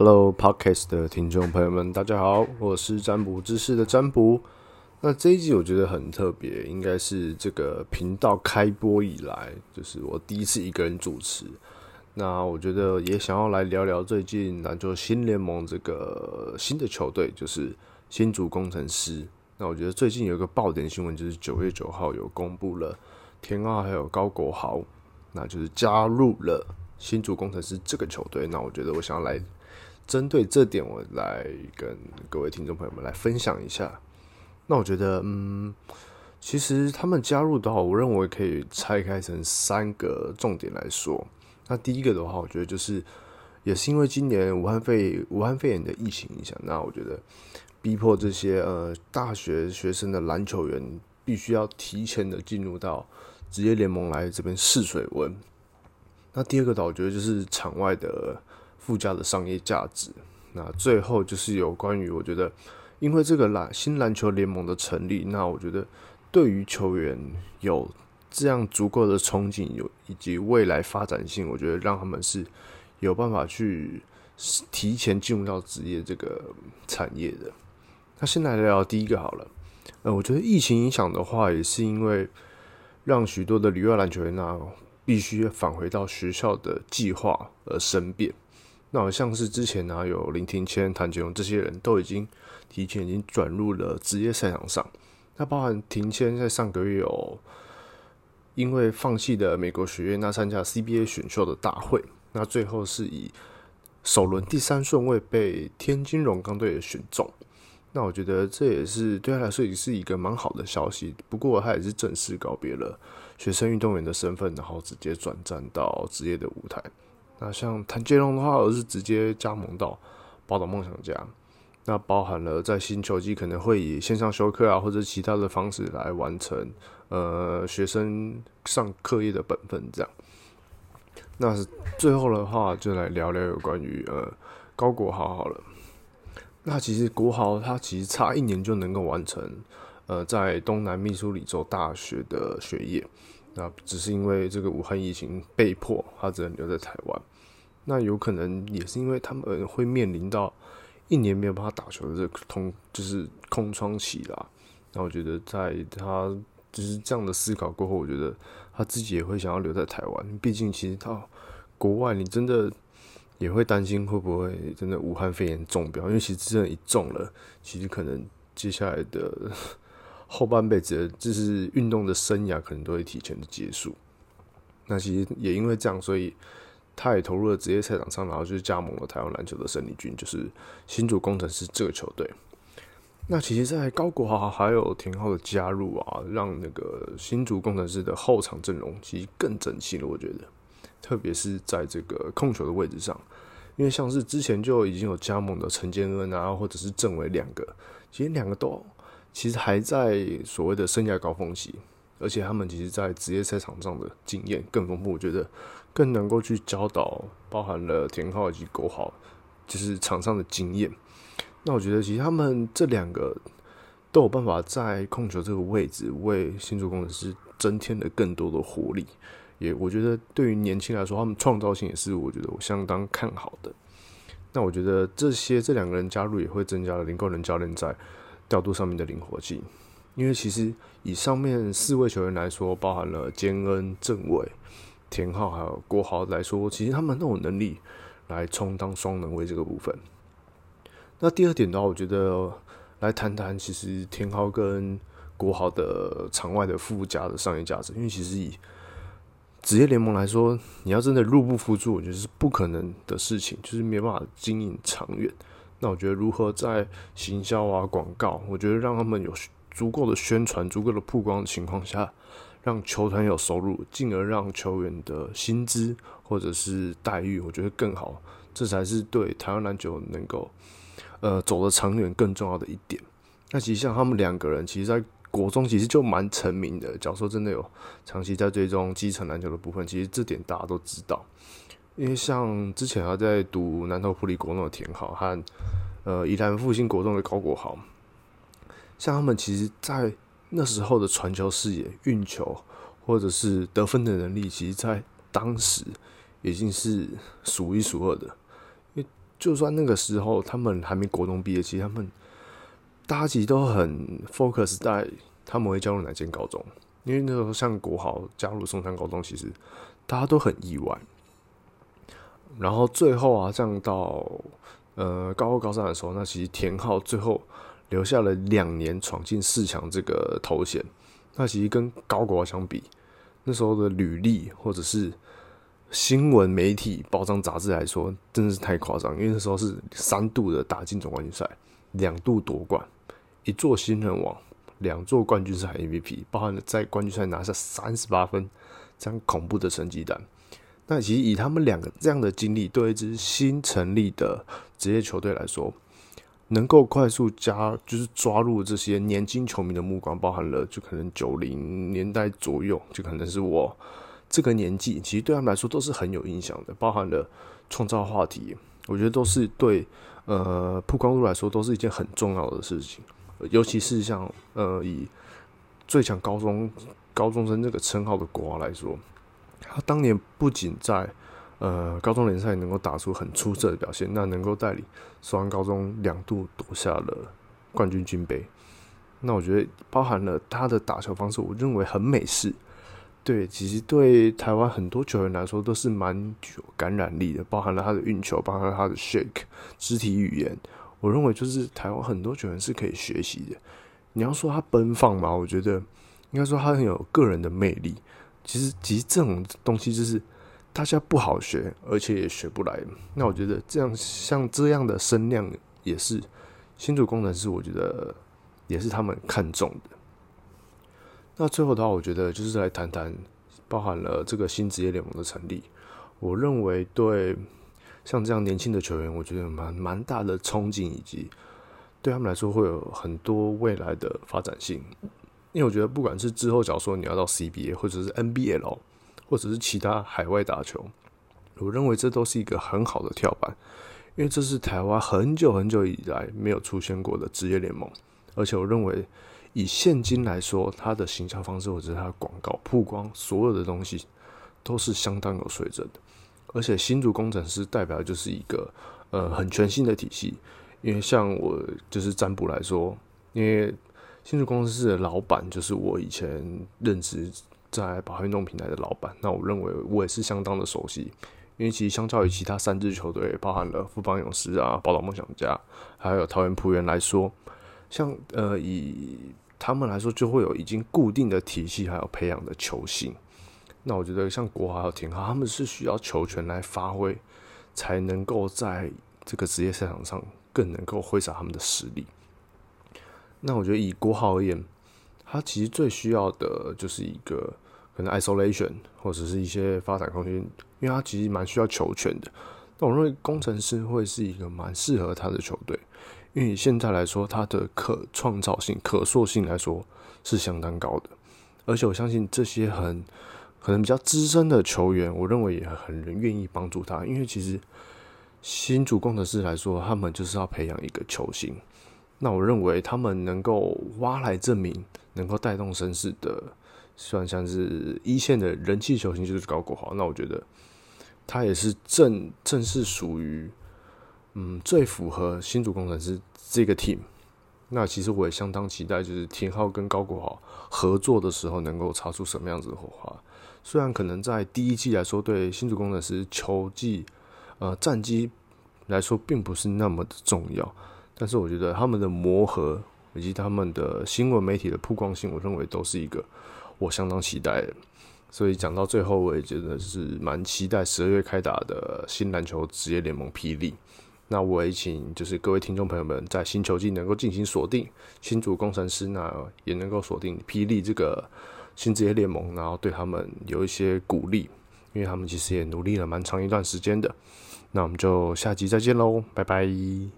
Hello Podcast 的听众朋友们，大家好，我是占卜知识的占卜。那这一集我觉得很特别，应该是这个频道开播以来，就是我第一次一个人主持。那我觉得也想要来聊聊最近篮球新联盟这个新的球队，就是新竹工程师。那我觉得最近有一个爆点新闻，就是九月九号有公布了田浩还有高国豪，那就是加入了新竹工程师这个球队。那我觉得我想要来。针对这点，我来跟各位听众朋友们来分享一下。那我觉得，嗯，其实他们加入的话，我认为可以拆开成三个重点来说。那第一个的话，我觉得就是也是因为今年武汉肺武汉肺炎的疫情影响，那我觉得逼迫这些呃大学学生的篮球员必须要提前的进入到职业联盟来这边试水温。那第二个的话，我觉得就是场外的。附加的商业价值。那最后就是有关于，我觉得，因为这个篮新篮球联盟的成立，那我觉得对于球员有这样足够的憧憬，有以及未来发展性，我觉得让他们是有办法去提前进入到职业这个产业的。那先来聊第一个好了。呃，我觉得疫情影响的话，也是因为让许多的旅外篮球员呢，必须返回到学校的计划而生变。那好像是之前呢，有林庭谦、谭杰荣这些人都已经提前已经转入了职业赛场上。那包含庭谦在上个月有因为放弃的美国学院，那参加 CBA 选秀的大会，那最后是以首轮第三顺位被天津龙钢队选中。那我觉得这也是对他来说也是一个蛮好的消息。不过他也是正式告别了学生运动员的身份，然后直接转战到职业的舞台。那像谭杰龙的话，而是直接加盟到宝岛梦想家，那包含了在新球季可能会以线上修课啊，或者其他的方式来完成呃学生上课业的本分这样。那最后的话，就来聊聊有关于呃高国豪好了。那其实国豪他其实差一年就能够完成呃在东南密苏里州大学的学业。那只是因为这个武汉疫情被迫他只能留在台湾，那有可能也是因为他们会面临到一年没有办法打球的这个通就是空窗期啦。那我觉得在他就是这样的思考过后，我觉得他自己也会想要留在台湾。毕竟其实到国外，你真的也会担心会不会真的武汉肺炎中标，因为其实真的一中了，其实可能接下来的。后半辈子就是运动的生涯，可能都会提前的结束。那其实也因为这样，所以他也投入了职业赛场上，然后就是加盟了台湾篮球的胜利军，就是新竹工程师这个球队。那其实，在高国豪还有廷浩的加入啊，让那个新竹工程师的后场阵容其实更整齐了。我觉得，特别是在这个控球的位置上，因为像是之前就已经有加盟的陈建恩啊，或者是郑伟两个，其实两个都。其实还在所谓的生涯高峰期，而且他们其实，在职业赛场上的经验更丰富，我觉得更能够去教导包含了田浩以及狗豪，就是场上的经验。那我觉得，其实他们这两个都有办法在控球这个位置为新竹工程师增添了更多的活力。也我觉得，对于年轻来说，他们创造性也是我觉得我相当看好的。那我觉得这些这两个人加入，也会增加了林高人教练在。调度上面的灵活性，因为其实以上面四位球员来说，包含了坚恩、郑伟、田浩还有郭豪来说，其实他们都有能力来充当双能位这个部分。那第二点的话，我觉得来谈谈其实田浩跟国豪的场外的附加的商业价值，因为其实以职业联盟来说，你要真的入不敷出，我觉得是不可能的事情，就是没办法经营长远。那我觉得如何在行销啊、广告，我觉得让他们有足够的宣传、足够的曝光的情况下，让球团有收入，进而让球员的薪资或者是待遇，我觉得更好，这才是对台湾篮球能够呃走得长远更重要的一点。那其实像他们两个人，其实，在国中其实就蛮成名的。假如说真的有长期在追踪基层篮球的部分，其实这点大家都知道。因为像之前他在读南投普利国中的田浩和呃宜兰复兴国中的高国豪，像他们其实，在那时候的传球视野、运球或者是得分的能力，其实，在当时已经是数一数二的。因为就算那个时候他们还没国中毕业，其实他们大家其实都很 focus 在他们会加入哪间高中，因为那时候像国豪加入松山高中，其实大家都很意外。然后最后啊，这样到呃高二高三的时候，那其实田浩最后留下了两年闯进四强这个头衔。那其实跟高国豪相比，那时候的履历或者是新闻媒体、报章杂志来说，真的是太夸张。因为那时候是三度的打进总冠军赛，两度夺冠，一座新人王，两座冠军赛 MVP，包含在冠军赛拿下三十八分这样恐怖的成绩单。那其实以他们两个这样的经历，对一支新成立的职业球队来说，能够快速加就是抓入这些年轻球迷的目光，包含了就可能九零年代左右，就可能是我这个年纪，其实对他们来说都是很有影响的，包含了创造话题，我觉得都是对呃曝光度来说都是一件很重要的事情，尤其是像呃以最强高中高中生这个称号的国华来说。他当年不仅在呃高中联赛能够打出很出色的表现，那能够带领双安高中两度夺下了冠军军杯。那我觉得包含了他的打球方式，我认为很美式。对，其实对台湾很多球员来说都是蛮有感染力的，包含了他的运球，包含他的 shake 肢体语言。我认为就是台湾很多球员是可以学习的。你要说他奔放嘛，我觉得应该说他很有个人的魅力。其实，其实这种东西就是大家不好学，而且也学不来。那我觉得这样像这样的声量，也是新竹工程师，我觉得也是他们看中的。那最后的话，我觉得就是来谈谈包含了这个新职业联盟的成立。我认为对像这样年轻的球员，我觉得蛮蛮大的憧憬，以及对他们来说会有很多未来的发展性。因为我觉得，不管是之后假如说你要到 CBA 或者是 NBL，或者是其他海外打球，我认为这都是一个很好的跳板，因为这是台湾很久很久以来没有出现过的职业联盟，而且我认为以现今来说，它的行销方式或者它的广告曝光，所有的东西都是相当有水准的，而且新竹工程师代表就是一个呃很全新的体系，因为像我就是占卜来说，因为。新竹公司的老板就是我以前任职在宝运动平台的老板，那我认为我也是相当的熟悉，因为其实相较于其他三支球队，包含了富邦勇士啊、宝岛梦想家，还有桃园璞园来说，像呃以他们来说，就会有已经固定的体系，还有培养的球星。那我觉得像国华还有挺好，他们是需要球权来发挥，才能够在这个职业赛场上更能够挥洒他们的实力。那我觉得以国豪而言，他其实最需要的就是一个可能 isolation 或者是一些发展空间，因为他其实蛮需要球权的。那我认为工程师会是一个蛮适合他的球队，因为现在来说，他的可创造性、可塑性来说是相当高的。而且我相信这些很可能比较资深的球员，我认为也很愿意帮助他，因为其实新主工程师来说，他们就是要培养一个球星。那我认为他们能够挖来证明，能够带动声势的，算像是一线的人气球星，就是高国豪。那我觉得他也是正正是属于嗯最符合新竹工程师这个 team。那其实我也相当期待，就是田浩跟高国豪合作的时候，能够擦出什么样子的火花。虽然可能在第一季来说，对新竹工程师球技呃战绩来说，并不是那么的重要。但是我觉得他们的磨合以及他们的新闻媒体的曝光性，我认为都是一个我相当期待的。所以讲到最后，我也觉得是蛮期待十二月开打的新篮球职业联盟霹雳。那我也请就是各位听众朋友们在新球季能够进行锁定新主工程师，那也能够锁定霹雳这个新职业联盟，然后对他们有一些鼓励，因为他们其实也努力了蛮长一段时间的。那我们就下集再见喽，拜拜。